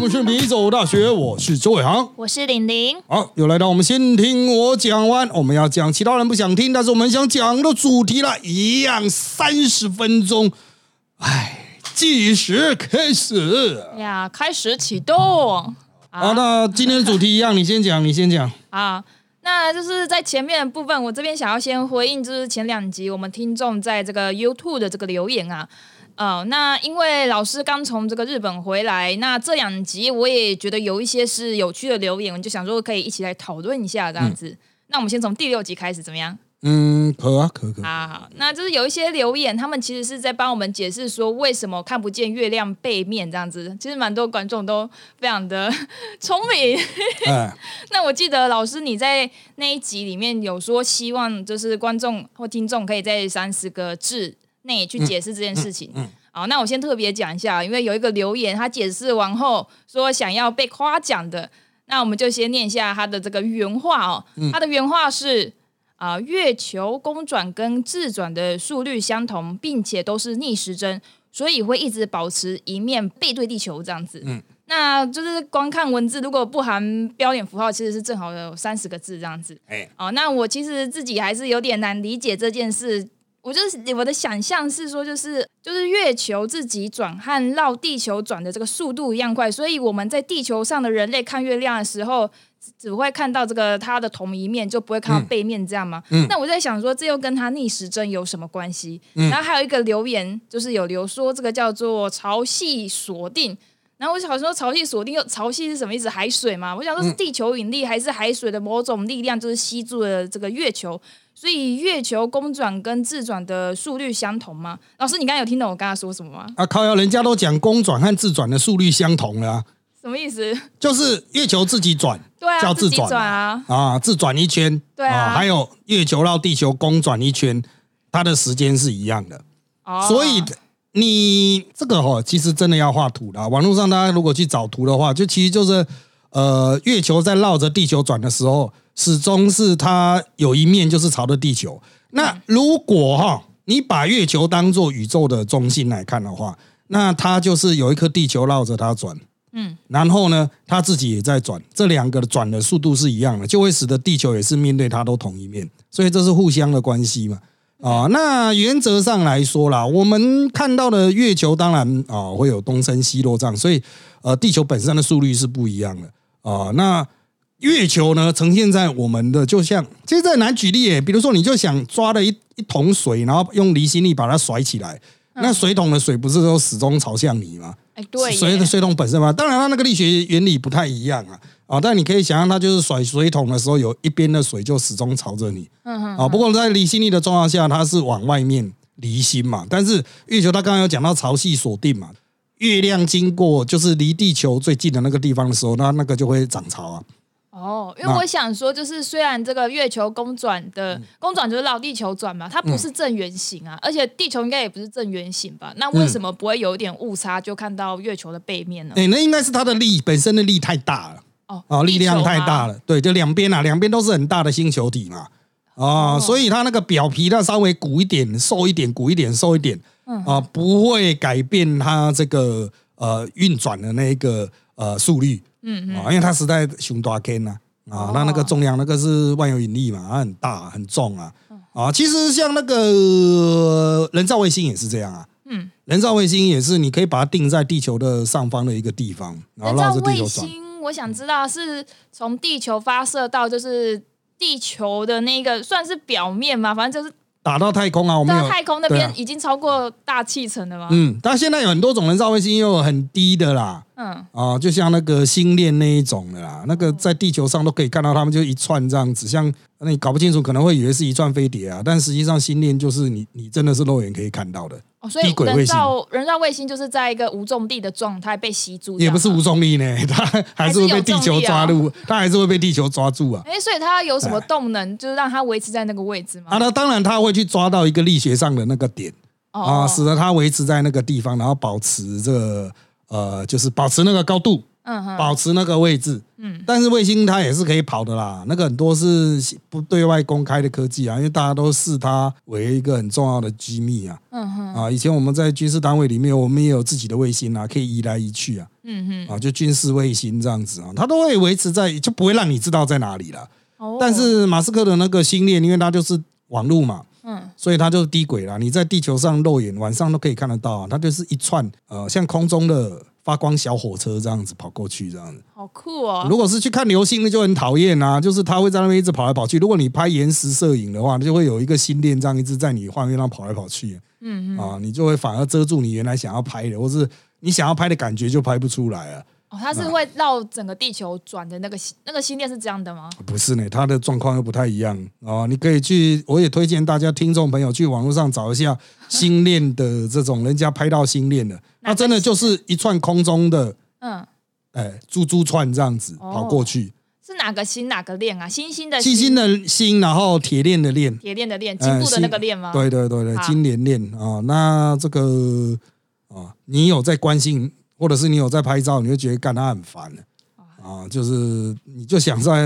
们是米走大学，我是周伟航。我是玲玲。好，又来到我们先听我讲完，我们要讲其他人不想听，但是我们想讲的主题了，一样三十分钟。哎，计时开始。哎呀，开始启动。好，那今天的主题一样，你先讲，你先讲。啊，那就是在前面的部分，我这边想要先回应，就是前两集我们听众在这个 YouTube 的这个留言啊。呃，那因为老师刚从这个日本回来，那这两集我也觉得有一些是有趣的留言，我就想说可以一起来讨论一下这样子。那我们先从第六集开始，怎么样？嗯，可啊，可可。好好，那就是有一些留言，他们其实是在帮我们解释说为什么看不见月亮背面这样子。其实蛮多观众都非常的 聪明。那我记得老师你在那一集里面有说，希望就是观众或听众可以在三十个字。内去解释这件事情，好，那我先特别讲一下，因为有一个留言，他解释完后说想要被夸奖的，那我们就先念一下他的这个原话哦。他的原话是啊，月球公转跟自转的速率相同，并且都是逆时针，所以会一直保持一面背对地球这样子。嗯，那就是光看文字，如果不含标点符号，其实是正好有三十个字这样子。哎，哦，那我其实自己还是有点难理解这件事。我就是我的想象是说，就是就是月球自己转和绕地球转的这个速度一样快，所以我们在地球上的人类看月亮的时候，只会看到这个它的同一面，就不会看到背面，这样吗？那我在想说，这又跟它逆时针有什么关系？然后还有一个留言，就是有留说这个叫做潮汐锁定。然后我想说，潮汐锁定又潮汐是什么意思？海水嘛？我想说是地球引力还是海水的某种力量，就是吸住了这个月球。所以月球公转跟自转的速率相同吗？老师，你刚刚有听懂我刚才说什么吗？啊，靠！要人家都讲公转和自转的速率相同了，什么意思？就是月球自己转，对啊，叫自转啊，啊，自转一圈，对啊，还有月球绕地球公转一圈，它的时间是一样的。哦，所以你这个哦，其实真的要画图的。网络上大家如果去找图的话，就其实就是呃，月球在绕着地球转的时候。始终是它有一面就是朝着地球。那如果哈，你把月球当做宇宙的中心来看的话，那它就是有一颗地球绕着它转，嗯，然后呢，它自己也在转，这两个转的速度是一样的，就会使得地球也是面对它都同一面，所以这是互相的关系嘛。啊，那原则上来说啦，我们看到的月球当然啊会有东升西落这样，所以呃，地球本身的速率是不一样的啊。那月球呢，呈现在我们的就像，其实这难举例耶。比如说，你就想抓了一一桶水，然后用离心力把它甩起来，那水桶的水不是都始终朝向你吗？哎，对，水的水桶本身嘛，当然它那个力学原理不太一样啊。啊，但你可以想象，它就是甩水桶的时候，有一边的水就始终朝着你。嗯哼。啊，不过在离心力的状况下，它是往外面离心嘛。但是月球它刚刚有讲到潮汐锁定嘛，月亮经过就是离地球最近的那个地方的时候，那那个就会涨潮啊。哦，因为我想说，就是虽然这个月球公转的公转就是绕地球转嘛，它不是正圆形啊，而且地球应该也不是正圆形吧？那为什么不会有一点误差就看到月球的背面呢？哎，那应该是它的力本身的力太大了哦，哦，力量太大了，对，就两边啊，两边都是很大的星球体嘛，啊，所以它那个表皮它稍微鼓一点、瘦一点、鼓一点、瘦一点，啊，不会改变它这个呃运转的那一个呃速率。嗯啊，因为它实在熊大 K 呐啊，那那个重量那个是万有引力嘛，它很大很重啊啊，其实像那个人造卫星也是这样啊，嗯，人造卫星也是，你可以把它定在地球的上方的一个地方，然后绕着地球转。我想知道是从地球发射到就是地球的那个算是表面嘛，反正就是。打到太空啊！我们有太空那边已经超过大气层了吗？嗯，但现在有很多种人造卫星，又有很低的啦。嗯，啊，就像那个星链那一种的啦，那个在地球上都可以看到，他们就一串这样子，像那你搞不清楚，可能会以为是一串飞碟啊，但实际上星链就是你你真的是肉眼可以看到的。哦，所以人造人造卫星就是在一个无重力的状态被吸住，也不是无重力呢，它还是会被地球抓住，它还是会被地球抓住啊。哎，所以它有什么动能，就是让它维持在那个位置吗？啊，那当然它会去抓到一个力学上的那个点啊，使得它维持在那个地方，然后保持这个呃，就是保持那个高度。嗯哼，保持那个位置。嗯，但是卫星它也是可以跑的啦。那个很多是不对外公开的科技啊，因为大家都视它为一个很重要的机密啊。嗯哼，啊，以前我们在军事单位里面，我们也有自己的卫星啊，可以移来移去啊。嗯哼，啊，就军事卫星这样子啊，它都会维持在，就不会让你知道在哪里了。哦，但是马斯克的那个星链，因为它就是网络嘛，嗯，所以它就是低轨啦。你在地球上肉眼晚上都可以看得到啊，它就是一串呃，像空中的。发光小火车这样子跑过去，这样子好酷哦！如果是去看流星，那就很讨厌啊，就是它会在那边一直跑来跑去。如果你拍延时摄影的话，就会有一个星链这样一直在你画面上跑来跑去。嗯嗯啊，你就会反而遮住你原来想要拍的，或是你想要拍的感觉就拍不出来了。哦，它是会绕整个地球转的那个那个星链是这样的吗？不是呢，它的状况又不太一样哦。你可以去，我也推荐大家听众朋友去网络上找一下星链的这种人家拍到星链的，那真的就是一串空中的，嗯，哎，珠珠串这样子跑过去。是哪个星哪个链啊？星星的星星的星，然后铁链的链，铁链的链，金部的那个链吗？对对对对，金链链啊。那这个啊，你有在关心？或者是你有在拍照，你就觉得干他很烦啊，就是你就想在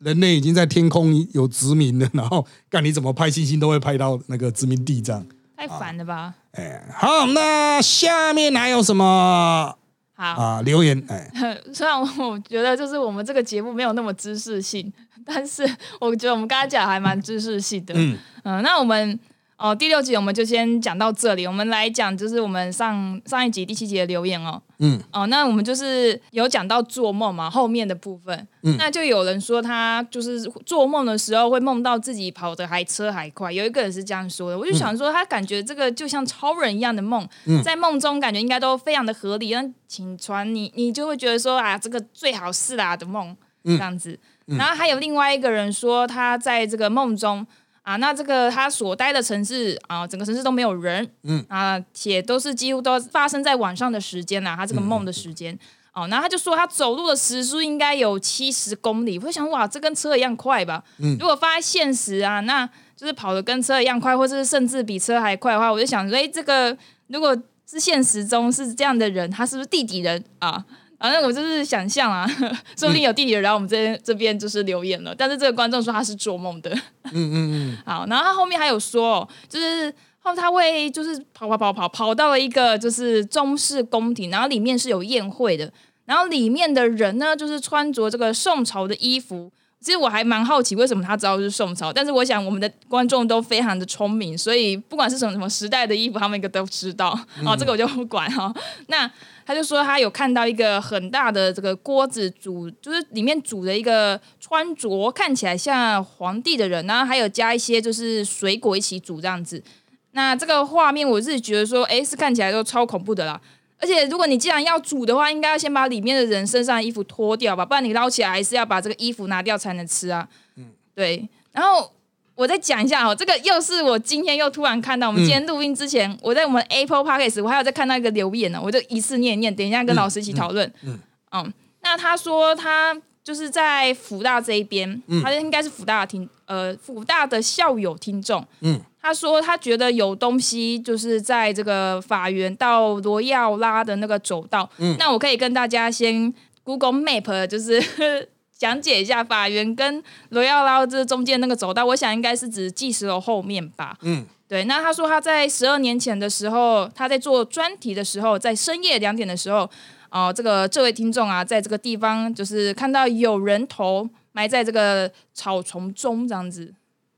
人类已经在天空有殖民了，然后干你怎么拍星星都会拍到那个殖民地这样，太烦了吧？哎，好，那下面还有什么？好啊，留言哎，虽然我觉得就是我们这个节目没有那么知识性，但是我觉得我们刚才讲还蛮知识性的。嗯嗯，那我们。哦，第六集我们就先讲到这里。我们来讲，就是我们上上一集第七集的留言哦。嗯。哦，那我们就是有讲到做梦嘛，后面的部分。嗯。那就有人说他就是做梦的时候会梦到自己跑得还车还快。有一个人是这样说的，我就想说他感觉这个就像超人一样的梦，在梦中感觉应该都非常的合理。那请传你，你就会觉得说啊，这个最好是啦的梦这样子。然后还有另外一个人说他在这个梦中。啊，那这个他所待的城市啊，整个城市都没有人，嗯啊，且都是几乎都发生在晚上的时间呐，他这个梦的时间，哦，然后他就说他走路的时速应该有七十公里，我想哇，这跟车一样快吧？嗯，如果发在现实啊，那就是跑的跟车一样快，或者是甚至比车还快的话，我就想说，哎，这个如果是现实中是这样的人，他是不是地底人啊？反正我就是想象啊，说不定有弟弟，然后我们这边这边就是留言了。但是这个观众说他是做梦的。嗯嗯嗯。好，然后他后面还有说，就是后他会就是跑跑跑跑跑到了一个就是中式宫廷，然后里面是有宴会的，然后里面的人呢就是穿着这个宋朝的衣服。其实我还蛮好奇为什么他知道是宋朝，但是我想我们的观众都非常的聪明，所以不管是什么什么时代的衣服，他们应该都知道。哦，这个我就不管哈。那他就说他有看到一个很大的这个锅子煮，就是里面煮的一个穿着看起来像皇帝的人，然后还有加一些就是水果一起煮这样子。那这个画面我是觉得说，哎，是看起来都超恐怖的啦。而且如果你既然要煮的话，应该要先把里面的人身上的衣服脱掉吧，不然你捞起来还是要把这个衣服拿掉才能吃啊。嗯，对。然后。我再讲一下哦，这个又是我今天又突然看到，我们今天录音之前，我在我们 Apple Podcast，我还有在看到一个留言呢，我就一次念一念，等一下跟老师一起讨论。嗯，嗯，那他说他就是在福大这一边，他应该是福大的听，呃，福大的校友听众。嗯，他说他觉得有东西就是在这个法源到罗耀拉的那个走道。嗯，那我可以跟大家先 Google Map，就是。讲解一下法源跟罗耀拉这中间那个走道，我想应该是指计时楼后面吧。嗯，对。那他说他在十二年前的时候，他在做专题的时候，在深夜两点的时候，哦，这个这位听众啊，在这个地方就是看到有人头埋在这个草丛中，这样子。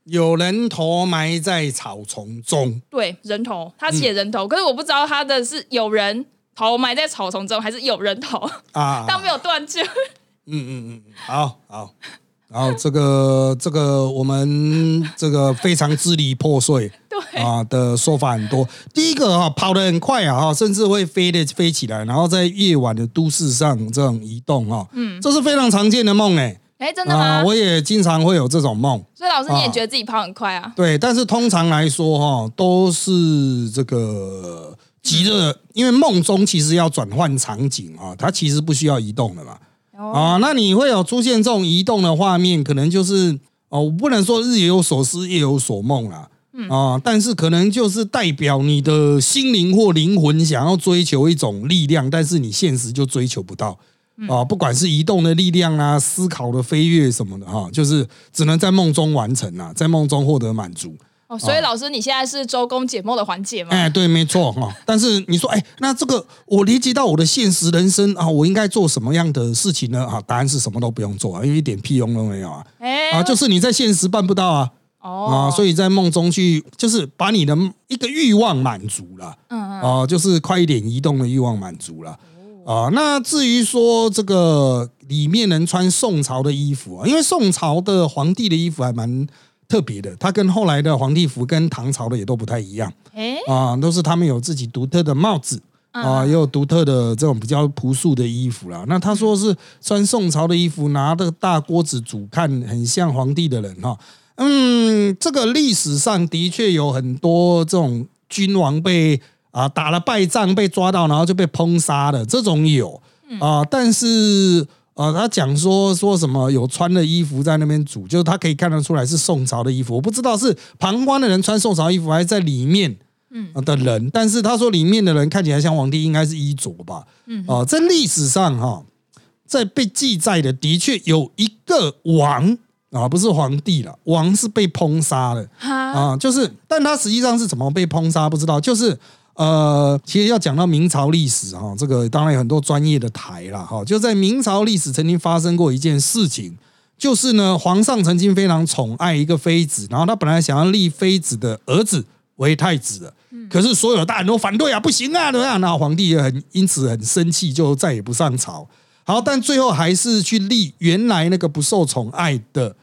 有人头埋在草丛中。对，人头，他写人头，可是我不知道他的是有人头埋在草丛中，还是有人头啊？他没有断句。嗯嗯嗯，好好，然后这个这个我们这个非常支离破碎，对啊的说法很多。第一个啊，跑得很快啊，哈，甚至会飞的飞起来，然后在夜晚的都市上这种移动啊，嗯，这是非常常见的梦诶。哎，真的吗？我也经常会有这种梦。所以老师你也觉得自己跑很快啊？对，但是通常来说哈，都是这个急着，因为梦中其实要转换场景啊，它其实不需要移动的嘛。啊，那你会有出现这种移动的画面，可能就是哦，我不能说日有所思夜有所梦啦，啊，但是可能就是代表你的心灵或灵魂想要追求一种力量，但是你现实就追求不到啊，不管是移动的力量啊、思考的飞跃什么的哈，就是只能在梦中完成啊，在梦中获得满足哦，所以老师，你现在是周公解梦的环节吗？哎，对，没错哈。但是你说，哎，那这个我理解到我的现实人生啊，我应该做什么样的事情呢？啊，答案是什么都不用做啊，因为一点屁用都没有啊。哎，啊，就是你在现实办不到啊。哦。啊，所以在梦中去，就是把你的一个欲望满足了。嗯嗯。啊，就是快一点移动的欲望满足了。啊，那至于说这个里面能穿宋朝的衣服啊，因为宋朝的皇帝的衣服还蛮。特别的，它跟后来的皇帝服跟唐朝的也都不太一样，啊，都是他们有自己独特的帽子啊，也有独特的这种比较朴素的衣服啦。那他说是穿宋朝的衣服，拿着大锅子煮，看很像皇帝的人哈。嗯，这个历史上的确有很多这种君王被啊打了败仗被抓到，然后就被烹杀的这种有啊，但是。啊，他讲说说什么有穿的衣服在那边煮，就是他可以看得出来是宋朝的衣服。我不知道是旁观的人穿宋朝衣服，还是在里面嗯的人。但是他说里面的人看起来像皇帝，应该是衣着吧。嗯，啊，在历史上哈，在被记载的的确有一个王啊，不是皇帝了，王是被烹杀的啊，就是，但他实际上是怎么被烹杀不知道，就是。呃，其实要讲到明朝历史哈，这个当然有很多专业的台了哈。就在明朝历史曾经发生过一件事情，就是呢，皇上曾经非常宠爱一个妃子，然后他本来想要立妃子的儿子为太子的，可是所有的大人都反对啊，不行啊，怎么样？那皇帝也很因此很生气，就再也不上朝。好，但最后还是去立原来那个不受宠爱的。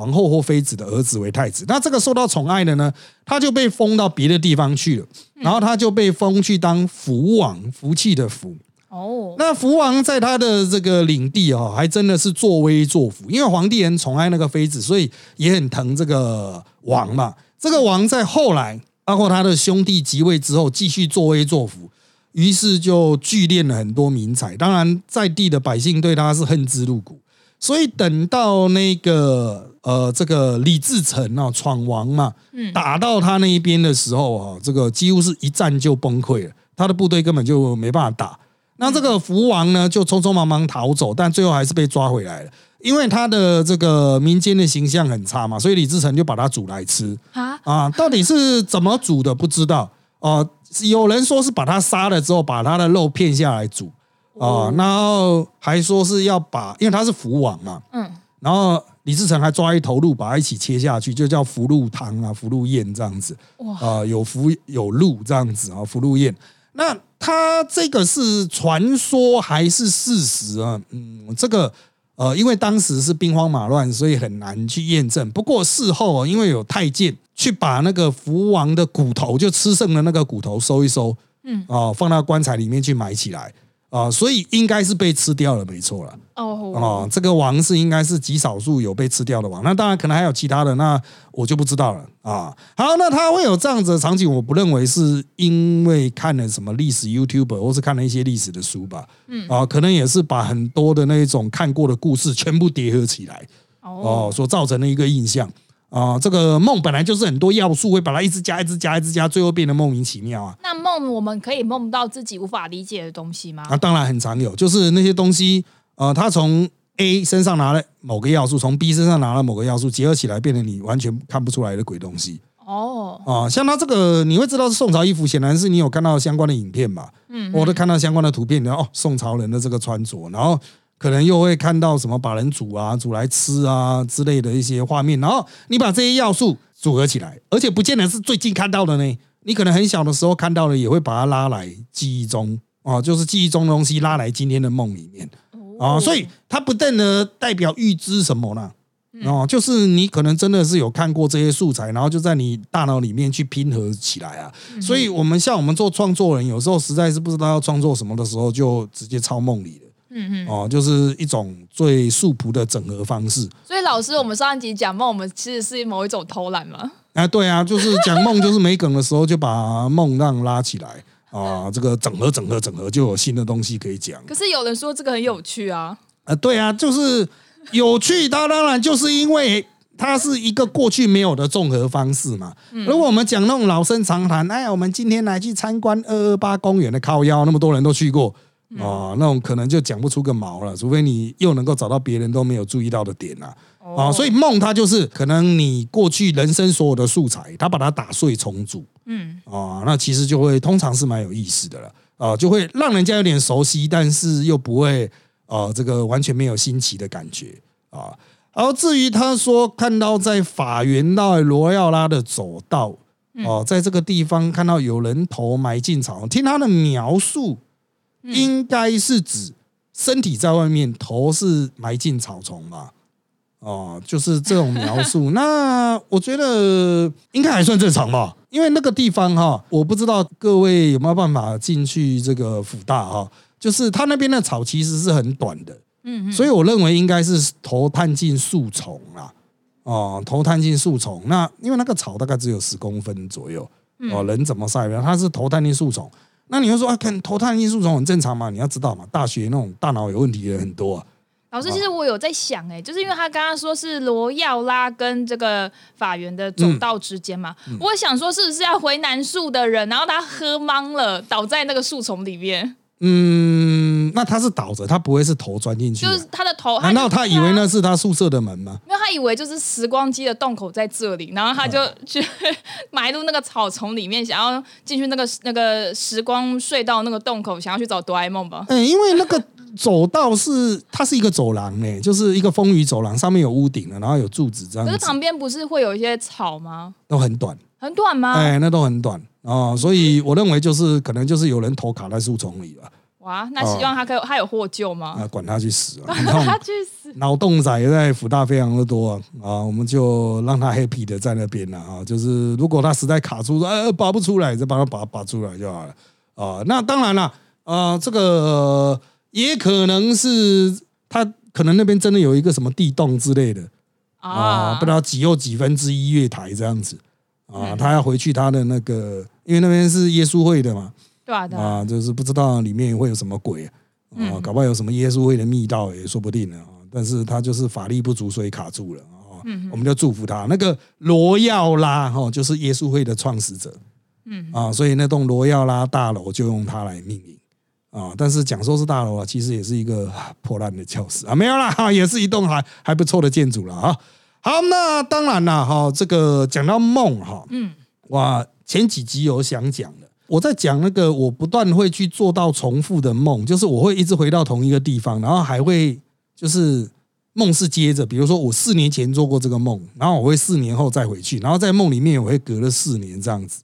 皇后或妃子的儿子为太子，那这个受到宠爱的呢，他就被封到别的地方去了，然后他就被封去当福王，福气的福。哦，那福王在他的这个领地啊，还真的是作威作福，因为皇帝很宠爱那个妃子，所以也很疼这个王嘛。这个王在后来，包括他的兄弟即位之后，继续作威作福，于是就聚敛了很多民财。当然，在地的百姓对他是恨之入骨。所以等到那个呃，这个李自成啊闯王嘛，打到他那一边的时候啊，这个几乎是一战就崩溃了，他的部队根本就没办法打。那这个福王呢，就匆匆忙忙逃走，但最后还是被抓回来了，因为他的这个民间的形象很差嘛，所以李自成就把他煮来吃。啊？啊，到底是怎么煮的不知道。哦，有人说是把他杀了之后，把他的肉片下来煮。啊，然后还说是要把，因为他是福王嘛，嗯，然后李自成还抓一头鹿，把它一起切下去，就叫福禄汤啊，福禄宴这样子，哇，啊，有福有禄这样子啊，福禄宴。那他这个是传说还是事实啊？嗯，这个呃，因为当时是兵荒马乱，所以很难去验证。不过事后，因为有太监去把那个福王的骨头，就吃剩的那个骨头收一收，嗯，啊，放到棺材里面去埋起来。啊，所以应该是被吃掉了，没错了。哦，哦，这个王是应该是极少数有被吃掉的王，那当然可能还有其他的，那我就不知道了啊。好，那他会有这样子的场景，我不认为是因为看了什么历史 YouTube 或是看了一些历史的书吧。嗯，啊，可能也是把很多的那种看过的故事全部叠合起来，哦，所造成的一个印象。啊，这个梦本来就是很多要素，会把它一直加、一直加、一直加，最后变得莫名其妙啊。那梦我们可以梦到自己无法理解的东西吗？啊，当然很常有，就是那些东西，呃，他从 A 身上拿了某个要素，从 B 身上拿了某个要素，结合起来变成你完全看不出来的鬼东西。哦，啊，像他这个，你会知道是宋朝衣服，显然是你有看到相关的影片嘛？嗯，我都看到相关的图片，然后哦，宋朝人的这个穿着，然后。可能又会看到什么把人煮啊、煮来吃啊之类的一些画面，然后你把这些要素组合起来，而且不见得是最近看到的呢。你可能很小的时候看到的，也会把它拉来记忆中啊，就是记忆中的东西拉来今天的梦里面啊，所以它不但呢代表预知什么呢？哦，就是你可能真的是有看过这些素材，然后就在你大脑里面去拼合起来啊。所以我们像我们做创作人，有时候实在是不知道要创作什么的时候，就直接抄梦里了。嗯嗯，哦，就是一种最素朴的整合方式。所以老师，我们上一集讲梦，我们其实是某一种偷懒吗？哎，对啊，就是讲梦，就是没梗的时候就把梦让拉起来啊，这个整合整合整合就有新的东西可以讲。可是有人说这个很有趣啊。啊，对啊，就是有趣，它当然就是因为它是一个过去没有的综合方式嘛。如果我们讲那种老生常谈，哎，我们今天来去参观二二八公园的靠腰，那么多人都去过。啊，那种可能就讲不出个毛了，除非你又能够找到别人都没有注意到的点了啊。所以梦它就是可能你过去人生所有的素材，它把它打碎重组，嗯啊，那其实就会通常是蛮有意思的了啊，就会让人家有点熟悉，但是又不会啊这个完全没有新奇的感觉啊。然后至于他说看到在法源到罗耀拉的走道哦，在这个地方看到有人头埋进草，听他的描述。应该是指身体在外面，头是埋进草丛吧？哦，就是这种描述。那我觉得应该还算正常吧，因为那个地方哈，我不知道各位有没有办法进去这个辅大哈，就是他那边的草其实是很短的，嗯，所以我认为应该是头探进树丛啦，哦，头探进树丛。那因为那个草大概只有十公分左右，哦，人怎么晒呢？他是头探进树丛。那你会说啊，看投探艺术种很正常嘛？你要知道嘛，大学那种大脑有问题的人很多啊。老师，其实我有在想，哎，就是因为他刚刚说是罗耀拉跟这个法源的走道之间嘛，我想说是不是要回南树的人，然后他喝懵了，倒在那个树丛里面。嗯，那他是倒着，他不会是头钻进去，就是他的头。难道他以为那是他宿舍的门吗？因为他以为就是时光机的洞口在这里，然后他就去 埋入那个草丛里面，想要进去那个那个时光隧道那个洞口，想要去找哆啦 A 梦吧？嗯，因为那个走道是它是一个走廊诶，就是一个风雨走廊，上面有屋顶的，然后有柱子这样。可是旁边不是会有一些草吗？都很短，很短吗？哎，那都很短。哦，所以我认为就是可能就是有人头卡在树丛里了。哇，那希望他可以他有获救吗？啊，管他去死！管他去死！脑洞仔在福大非常的多啊，啊我们就让他 happy 的在那边了啊。就是如果他实在卡住，呃，拔不出来，再帮他拔拔出来就好了啊。那当然了，啊，这个也可能是他可能那边真的有一个什么地洞之类的啊，不知道几又几分之一月台这样子。啊，他要回去他的那个，因为那边是耶稣会的嘛，对啊，啊，就是不知道里面会有什么鬼啊，搞不好有什么耶稣会的密道也说不定呢啊。但是他就是法力不足，所以卡住了啊。我们就祝福他。那个罗耀拉哈，就是耶稣会的创始者，嗯啊，所以那栋罗耀拉大楼就用它来命名啊。但是讲说是大楼啊，其实也是一个破烂的教室啊，没有啦，也是一栋还还不错的建筑了啊。好，那当然了，哈，这个讲到梦，哈，嗯，哇，前几集有想讲的，我在讲那个，我不断会去做到重复的梦，就是我会一直回到同一个地方，然后还会就是梦是接着，比如说我四年前做过这个梦，然后我会四年后再回去，然后在梦里面我会隔了四年这样子。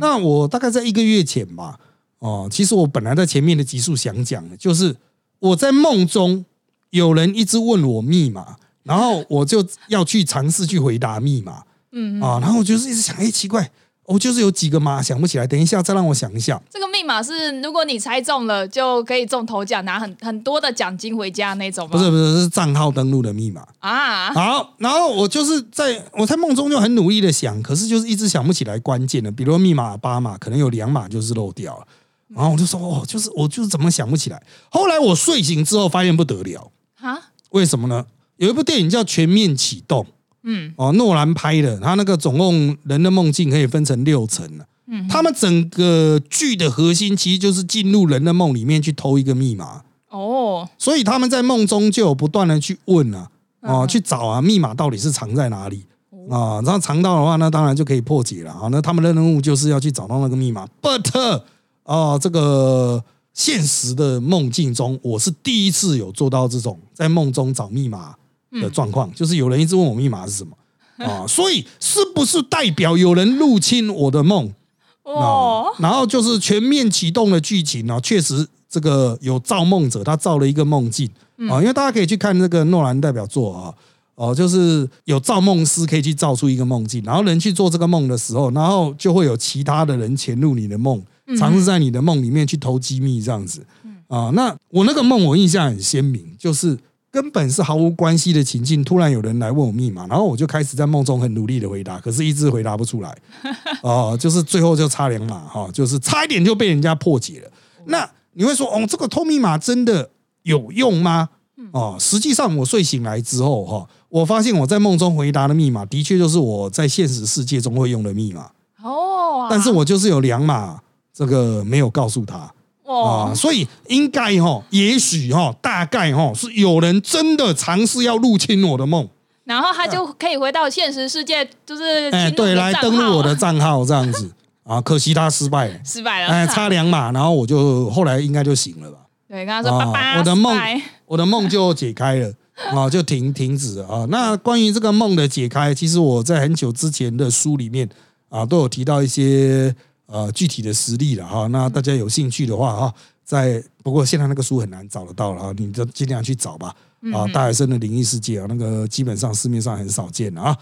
那我大概在一个月前吧，哦，其实我本来在前面的集数想讲的，就是我在梦中有人一直问我密码。然后我就要去尝试去回答密码，嗯啊，然后我就是一直想，哎，奇怪，我就是有几个码想不起来，等一下再让我想一下。这个密码是如果你猜中了，就可以中头奖，拿很很多的奖金回家那种吗？不是不是，是账号登录的密码啊。好，然后我就是在我在梦中就很努力的想，可是就是一直想不起来关键的，比如密码八码，可能有两码就是漏掉了。然后我就说，哦，就是我就是怎么想不起来。后来我睡醒之后发现不得了啊，为什么呢？有一部电影叫《全面启动》，嗯，哦，诺兰拍的，他那个总共人的梦境可以分成六层嗯，他们整个剧的核心其实就是进入人的梦里面去偷一个密码，哦，所以他们在梦中就有不断的去问啊，哦，去找啊，密码到底是藏在哪里啊？然后藏到的话，那当然就可以破解了啊。那他们的任务就是要去找到那个密码，but 啊，这个现实的梦境中，我是第一次有做到这种在梦中找密码。的状况就是有人一直问我密码是什么 啊，所以是不是代表有人入侵我的梦？哦，然后就是全面启动的剧情呢，确实这个有造梦者，他造了一个梦境啊，因为大家可以去看那个诺兰代表作啊，哦，就是有造梦师可以去造出一个梦境，然后人去做这个梦的时候，然后就会有其他的人潜入你的梦，尝试在你的梦里面去偷机密这样子啊。那我那个梦我印象很鲜明，就是。根本是毫无关系的情境，突然有人来问我密码，然后我就开始在梦中很努力的回答，可是一直回答不出来，哦，就是最后就差两码哈，就是差一点就被人家破解了。那你会说，哦，这个偷密码真的有用吗？哦，实际上我睡醒来之后哈，我发现我在梦中回答的密码的确就是我在现实世界中会用的密码哦，但是我就是有两码这个没有告诉他。啊，所以应该哈，也许哈，大概哈，是有人真的尝试要入侵我的梦，然后他就可以回到现实世界，就是哎，对，来登录我的账号这样子啊，可惜他失败了，失败了，哎，差两码，然后我就后来应该就醒了吧？对，跟他说爸爸，我的梦，我的梦就解开了啊，就停停止了啊。那关于这个梦的解开，其实我在很久之前的书里面啊，都有提到一些。呃，具体的实例了哈，那大家有兴趣的话哈，在不过现在那个书很难找得到了啊，你就尽量去找吧啊。大学生的灵异世界啊，那个基本上市面上很少见的啊。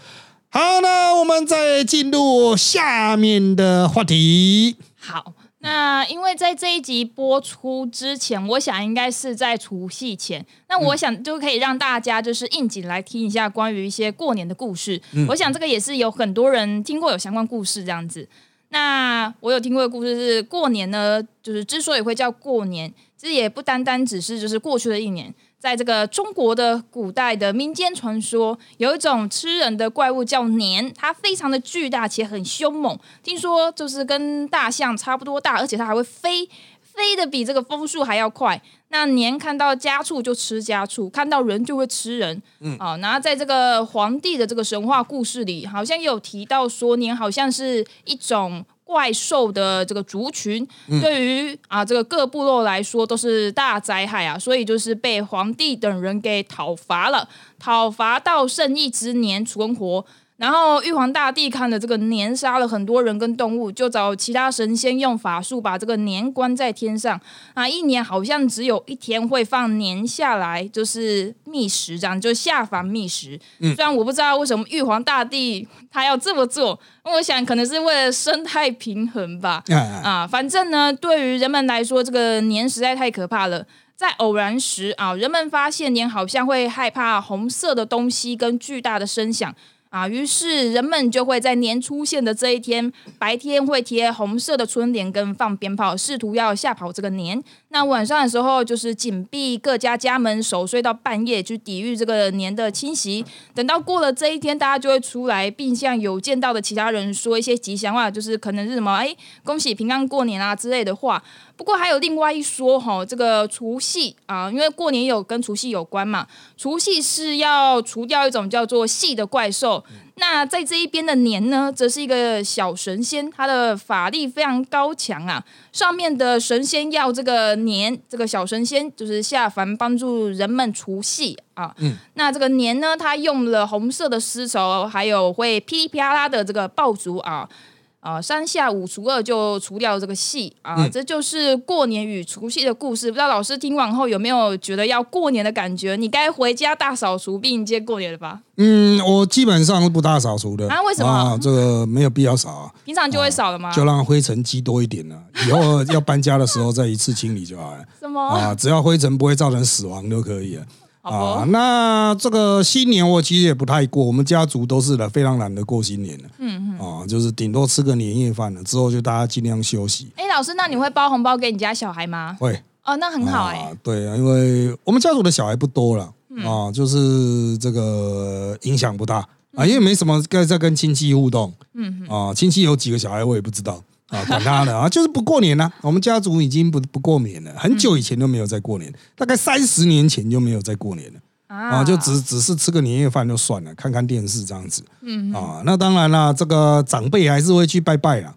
好，那我们再进入下面的话题。好，那因为在这一集播出之前，我想应该是在除夕前，那我想就可以让大家就是应景来听一下关于一些过年的故事。我想这个也是有很多人听过有相关故事这样子。那我有听过的故事是，过年呢，就是之所以会叫过年，其实也不单单只是就是过去的一年，在这个中国的古代的民间传说，有一种吃人的怪物叫年，它非常的巨大且很凶猛，听说就是跟大象差不多大，而且它还会飞，飞的比这个风速还要快。那年看到家畜就吃家畜，看到人就会吃人。嗯，啊，然后在这个皇帝的这个神话故事里，好像有提到说年好像是一种怪兽的这个族群，对于啊这个各部落来说都是大灾害啊，所以就是被皇帝等人给讨伐了，讨伐到圣意之年存活。然后玉皇大帝看了这个年杀了很多人跟动物，就找其他神仙用法术把这个年关在天上啊，一年好像只有一天会放年下来，就是觅食这样，就下凡觅食。虽然我不知道为什么玉皇大帝他要这么做，我想可能是为了生态平衡吧。啊，反正呢，对于人们来说，这个年实在太可怕了。在偶然时啊，人们发现年好像会害怕红色的东西跟巨大的声响。啊，于是人们就会在年出现的这一天，白天会贴红色的春联跟放鞭炮，试图要吓跑这个年。那晚上的时候，就是紧闭各家家门，守岁到半夜，去抵御这个年的侵袭。等到过了这一天，大家就会出来，并向有见到的其他人说一些吉祥话，就是可能是什么，哎，恭喜平安过年啊之类的话。不过还有另外一说哈，这个除夕啊，因为过年有跟除夕有关嘛，除夕是要除掉一种叫做戏的怪兽。那在这一边的年呢，则是一个小神仙，他的法力非常高强啊。上面的神仙要这个年，这个小神仙就是下凡帮助人们除夕啊。嗯，那这个年呢，他用了红色的丝绸，还有会噼里啪啦的这个爆竹啊。啊，三下五除二就除掉这个戏啊，这就是过年与除夕的故事。不知道老师听完后有没有觉得要过年的感觉？你该回家大扫除并迎接过年了吧？嗯，我基本上是不大扫除的啊。为什么？这个没有必要扫啊。平常就会扫了吗？就让灰尘积多一点呢，以后要搬家的时候再一次清理就好了。什么啊？只要灰尘不会造成死亡就可以了。啊，那这个新年我其实也不太过，我们家族都是的，非常懒得过新年的。嗯嗯，啊，就是顶多吃个年夜饭了，之后就大家尽量休息。哎，老师，那你会包红包给你家小孩吗？会。哦，那很好哎。对啊，因为我们家族的小孩不多了啊，就是这个影响不大啊，因为没什么在在跟亲戚互动。嗯啊，亲戚有几个小孩我也不知道。啊，管他的啊，就是不过年了。我们家族已经不不过年了，很久以前都没有再过年，大概三十年前就没有再过年了啊，就只只是吃个年夜饭就算了，看看电视这样子。嗯啊，那当然了，这个长辈还是会去拜拜了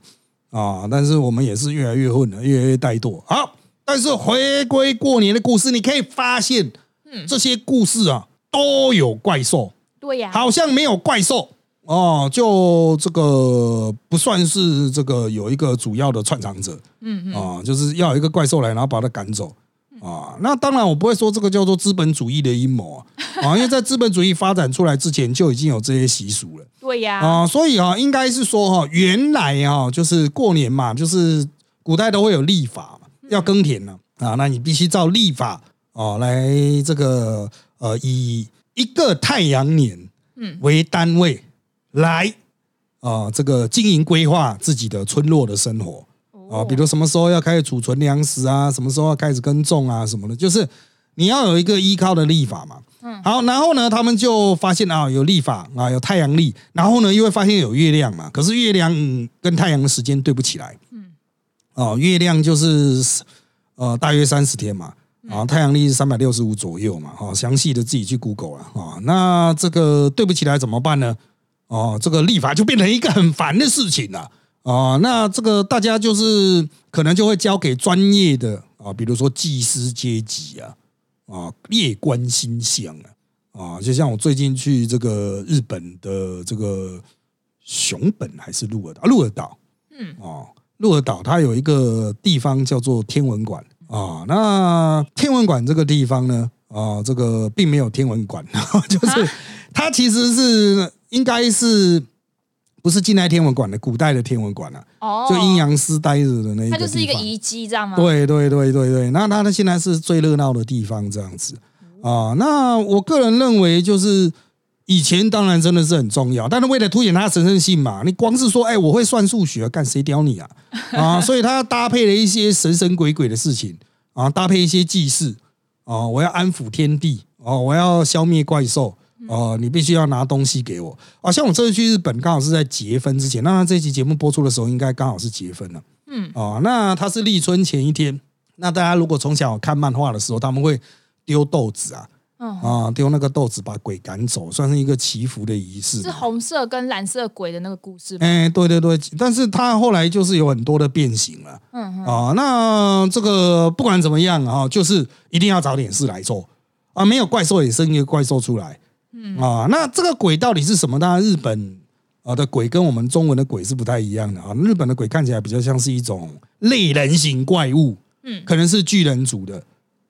啊，但是我们也是越来越混了，越来越怠惰。好，但是回归过年的故事，你可以发现，嗯，这些故事啊都有怪兽，对呀，好像没有怪兽。哦，就这个不算是这个有一个主要的串场者，嗯嗯，啊，就是要有一个怪兽来，然后把他赶走，啊，那当然我不会说这个叫做资本主义的阴谋啊，啊，因为在资本主义发展出来之前就已经有这些习俗了，对呀，啊，所以啊，应该是说哈，原来啊，就是过年嘛，就是古代都会有历法嘛，要耕田呢，啊，那你必须照历法哦来这个呃以一个太阳年嗯。为单位。来啊，这个经营规划自己的村落的生活啊，比如什么时候要开始储存粮食啊，什么时候要开始耕种啊，什么的，就是你要有一个依靠的立法嘛。嗯，好，然后呢，他们就发现啊，有立法啊，有太阳历，然后呢，又会发现有月亮嘛，可是月亮跟太阳的时间对不起来。嗯，哦，月亮就是呃，大约三十天嘛，啊，太阳历是三百六十五左右嘛，哈，详细的自己去 Google 了啊。那这个对不起来怎么办呢？哦，这个立法就变成一个很烦的事情了啊。那这个大家就是可能就会交给专业的啊，比如说技师阶级啊，啊，夜观星象啊，啊，就像我最近去这个日本的这个熊本还是鹿儿岛，鹿儿岛，嗯，哦。鹿儿岛它有一个地方叫做天文馆啊，那天文馆这个地方呢，啊，这个并没有天文馆，就是它其实是应该是不是近代天文馆的古代的天文馆啊？哦，就阴阳师待着的那，它就是一个遗迹，这样吗？对对对对对，那它呢现在是最热闹的地方，这样子啊，那我个人认为就是。以前当然真的是很重要，但是为了凸显它的神圣性嘛，你光是说哎我会算数学，干谁屌你啊啊！所以它搭配了一些神神鬼鬼的事情啊，搭配一些祭祀啊，我要安抚天地哦，我要消灭怪兽哦，你必须要拿东西给我啊。像我这次去日本，刚好是在结婚之前，那这期节目播出的时候，应该刚好是结婚了。嗯哦，那他是立春前一天，那大家如果从小看漫画的时候，他们会丢豆子啊。啊，丢那个豆子把鬼赶走，算是一个祈福的仪式。是红色跟蓝色鬼的那个故事吗？哎，对对对，但是他后来就是有很多的变形了。嗯啊，那这个不管怎么样啊，就是一定要找点事来做啊，没有怪兽也生一个怪兽出来。嗯啊，那这个鬼到底是什么？当然，日本啊的鬼跟我们中文的鬼是不太一样的啊。日本的鬼看起来比较像是一种类人形怪物，嗯，可能是巨人族的，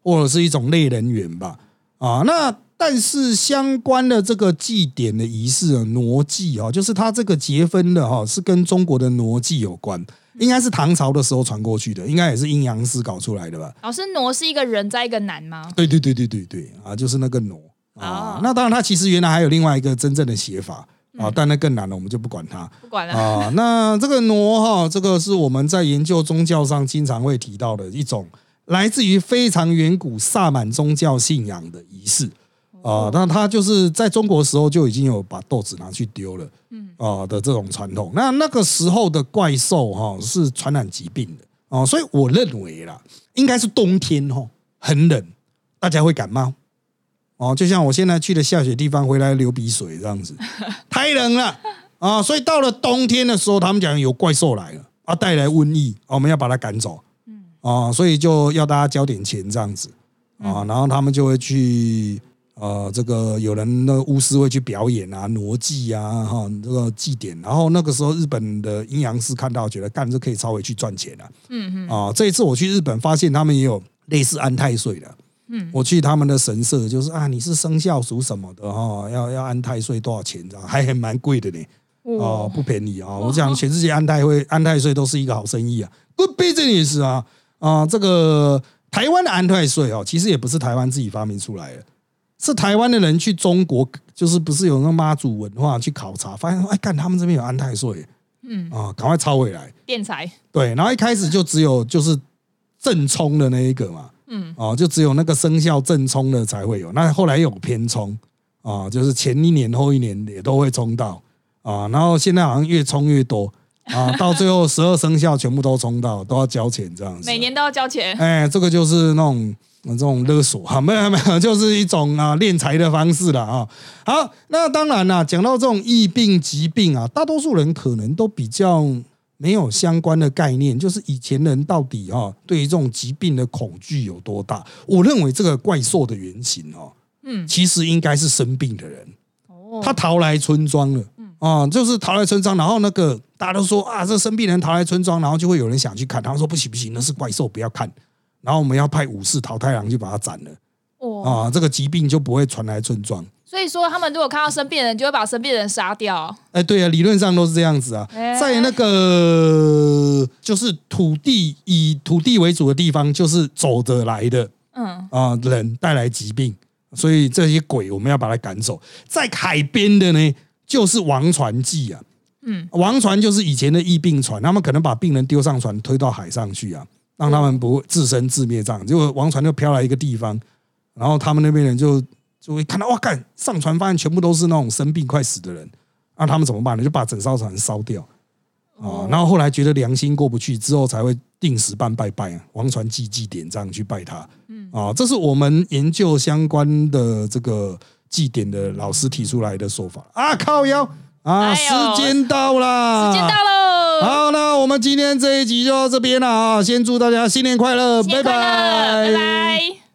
或者是一种类人猿吧。啊，那但是相关的这个祭典的仪式啊，傩祭啊，就是它这个结婚的哈，是跟中国的傩祭有关，应该是唐朝的时候传过去的，应该也是阴阳师搞出来的吧？老师，傩是一个人在一个男吗？对对对对对对啊，就是那个傩啊。那当然，它其实原来还有另外一个真正的写法啊，但那更难了，我们就不管它，不管了啊。那这个挪哈，这个是我们在研究宗教上经常会提到的一种。来自于非常远古萨满宗教信仰的仪式啊，那他就是在中国时候就已经有把豆子拿去丢了，嗯啊的这种传统。那那个时候的怪兽哈是传染疾病的啊，所以我认为啦，应该是冬天哈很冷，大家会感冒哦，就像我现在去的下雪地方回来流鼻水这样子，太冷了啊，所以到了冬天的时候，他们讲有怪兽来了啊，带来瘟疫，我们要把它赶走。嗯啊，所以就要大家交点钱这样子啊，然后他们就会去呃，这个有人那巫师会去表演啊，傩祭啊，哈，这个祭典。然后那个时候日本的阴阳师看到，觉得干这可以稍微去赚钱了。嗯嗯。啊，这一次我去日本，发现他们也有类似安太岁的。嗯。我去他们的神社，就是啊，你是生肖属什么的哈？要要安太岁多少钱？这样还还蛮贵的呢。哦，不便宜啊！我讲全世界安太会安太岁都是一个好生意啊，good business 啊。啊，这个台湾的安太岁哦，其实也不是台湾自己发明出来的，是台湾的人去中国，就是不是有那个妈祖文化去考察，发现哎，看他们这边有安太岁，嗯啊，赶快抄回来，敛财。对，然后一开始就只有就是正冲的那一个嘛，嗯，哦，就只有那个生肖正冲的才会有，那后来有偏冲啊，就是前一年后一年也都会冲到啊，然后现在好像越冲越多。啊，到最后十二生肖全部都冲到，都要交钱这样子。每年都要交钱。哎，这个就是那种这种勒索哈，没有没有，就是一种啊敛财的方式了啊。好，那当然啦，讲到这种疫病疾病啊，大多数人可能都比较没有相关的概念，就是以前人到底哈对于这种疾病的恐惧有多大？我认为这个怪兽的原型哦，嗯，其实应该是生病的人，哦，他逃来村庄了。啊，就是逃来村庄，然后那个大家都说啊，这生病人逃来村庄，然后就会有人想去看，他们说不行不行，那是怪兽，不要看。然后我们要派武士桃太郎去把它斩了。哦，啊，这个疾病就不会传来村庄。所以说，他们如果看到生病人，就会把生病人杀掉。哎，对啊，理论上都是这样子啊。在那个就是土地以土地为主的地方，就是走着来的。嗯啊，人带来疾病，所以这些鬼我们要把它赶走。在海边的呢？就是王船祭啊，嗯，王船就是以前的疫病船，他们可能把病人丢上船，推到海上去啊，让他们不自生自灭这样。结果王船就飘来一个地方，然后他们那边人就就会看到哇，干上船发现全部都是那种生病快死的人，那他们怎么办？呢？就把整艘船烧掉。啊，然后后来觉得良心过不去，之后才会定时办拜拜，王船祭祭典这样去拜他。嗯，啊，这是我们研究相关的这个祭典的老师提出来的说法。啊，靠腰。啊，时间到了，时间到了，好，那我们今天这一集就到这边了啊，先祝大家新年快乐，拜拜，拜拜。